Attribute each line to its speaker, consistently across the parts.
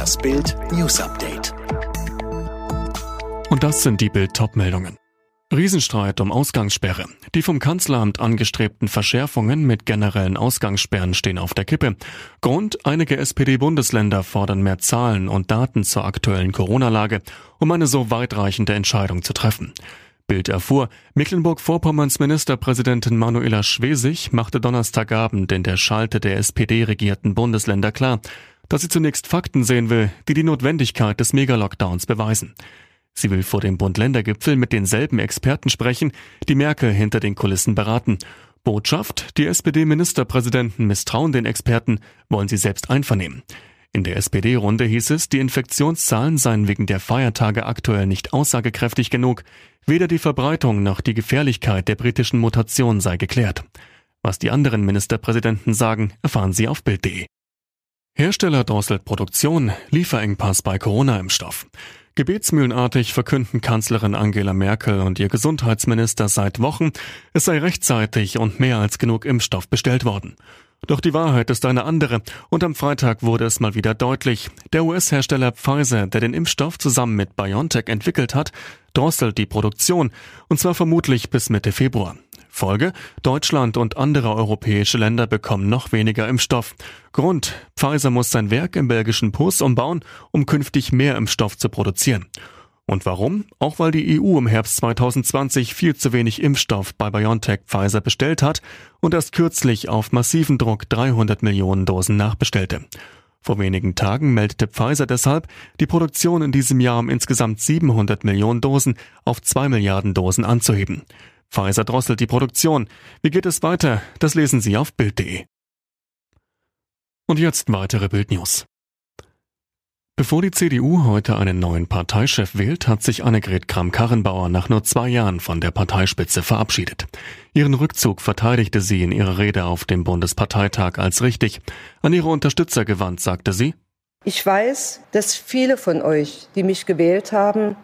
Speaker 1: Das Bild News Update.
Speaker 2: Und das sind die Bild meldungen Riesenstreit um Ausgangssperre. Die vom Kanzleramt angestrebten Verschärfungen mit generellen Ausgangssperren stehen auf der Kippe. Grund, einige SPD-Bundesländer fordern mehr Zahlen und Daten zur aktuellen Corona-Lage, um eine so weitreichende Entscheidung zu treffen. Bild erfuhr, Mecklenburg-Vorpommerns Ministerpräsidentin Manuela Schwesig machte Donnerstagabend in der Schalte der SPD-regierten Bundesländer klar, dass sie zunächst Fakten sehen will, die die Notwendigkeit des Megalockdowns beweisen. Sie will vor dem Bund-Länder-Gipfel mit denselben Experten sprechen, die Merkel hinter den Kulissen beraten. Botschaft, die SPD-Ministerpräsidenten misstrauen den Experten, wollen sie selbst einvernehmen. In der SPD-Runde hieß es, die Infektionszahlen seien wegen der Feiertage aktuell nicht aussagekräftig genug. Weder die Verbreitung noch die Gefährlichkeit der britischen Mutation sei geklärt. Was die anderen Ministerpräsidenten sagen, erfahren Sie auf Bild.de. Hersteller drosselt Produktion, Lieferengpass bei Corona-Impfstoff. Gebetsmühlenartig verkünden Kanzlerin Angela Merkel und ihr Gesundheitsminister seit Wochen, es sei rechtzeitig und mehr als genug Impfstoff bestellt worden. Doch die Wahrheit ist eine andere und am Freitag wurde es mal wieder deutlich. Der US-Hersteller Pfizer, der den Impfstoff zusammen mit BioNTech entwickelt hat, drosselt die Produktion und zwar vermutlich bis Mitte Februar. Folge, Deutschland und andere europäische Länder bekommen noch weniger Impfstoff. Grund, Pfizer muss sein Werk im belgischen Pus umbauen, um künftig mehr Impfstoff zu produzieren. Und warum? Auch weil die EU im Herbst 2020 viel zu wenig Impfstoff bei BioNTech Pfizer bestellt hat und erst kürzlich auf massiven Druck 300 Millionen Dosen nachbestellte. Vor wenigen Tagen meldete Pfizer deshalb, die Produktion in diesem Jahr um insgesamt 700 Millionen Dosen auf 2 Milliarden Dosen anzuheben. Pfizer drosselt die Produktion. Wie geht es weiter? Das lesen Sie auf Bild.de. Und jetzt weitere Bildnews. Bevor die CDU heute einen neuen Parteichef wählt, hat sich Annegret Kramp-Karrenbauer nach nur zwei Jahren von der Parteispitze verabschiedet. Ihren Rückzug verteidigte sie in ihrer Rede auf dem Bundesparteitag als richtig. An ihre Unterstützer gewandt, sagte sie,
Speaker 3: Ich weiß, dass viele von euch, die mich gewählt haben,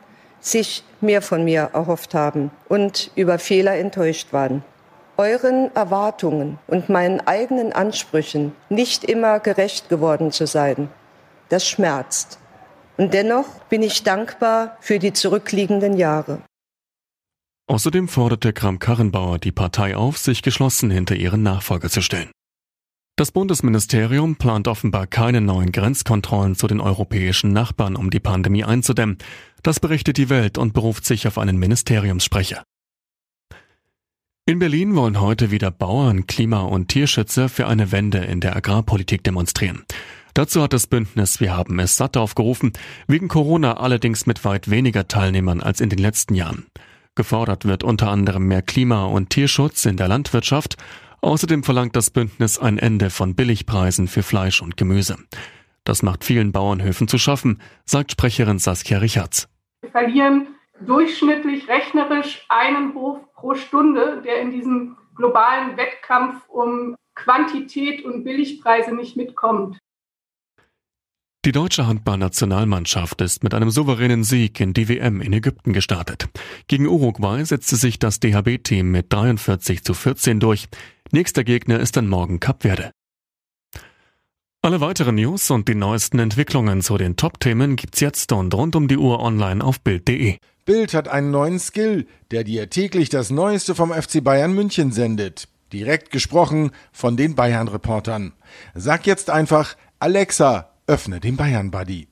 Speaker 3: sich mehr von mir erhofft haben und über Fehler enttäuscht waren. Euren Erwartungen und meinen eigenen Ansprüchen nicht immer gerecht geworden zu sein, das schmerzt. Und dennoch bin ich dankbar für die zurückliegenden Jahre.
Speaker 2: Außerdem forderte Kram-Karrenbauer die Partei auf, sich geschlossen hinter ihren Nachfolger zu stellen. Das Bundesministerium plant offenbar keine neuen Grenzkontrollen zu den europäischen Nachbarn, um die Pandemie einzudämmen. Das berichtet die Welt und beruft sich auf einen Ministeriumssprecher. In Berlin wollen heute wieder Bauern, Klima- und Tierschützer für eine Wende in der Agrarpolitik demonstrieren. Dazu hat das Bündnis Wir haben es satt aufgerufen, wegen Corona allerdings mit weit weniger Teilnehmern als in den letzten Jahren. Gefordert wird unter anderem mehr Klima- und Tierschutz in der Landwirtschaft. Außerdem verlangt das Bündnis ein Ende von Billigpreisen für Fleisch und Gemüse. Das macht vielen Bauernhöfen zu schaffen, sagt Sprecherin Saskia Richards.
Speaker 4: Wir verlieren durchschnittlich rechnerisch einen Hof pro Stunde, der in diesem globalen Wettkampf um Quantität und Billigpreise nicht mitkommt.
Speaker 2: Die deutsche Handballnationalmannschaft ist mit einem souveränen Sieg in die WM in Ägypten gestartet. Gegen Uruguay setzte sich das DHB-Team mit 43 zu 14 durch. Nächster Gegner ist dann morgen Kap Verde. Alle weiteren News und die neuesten Entwicklungen zu den Top-Themen gibt's jetzt und rund um die Uhr online auf Bild.de.
Speaker 5: Bild hat einen neuen Skill, der dir täglich das Neueste vom FC Bayern München sendet. Direkt gesprochen von den Bayern-Reportern. Sag jetzt einfach, Alexa, öffne den Bayern Buddy.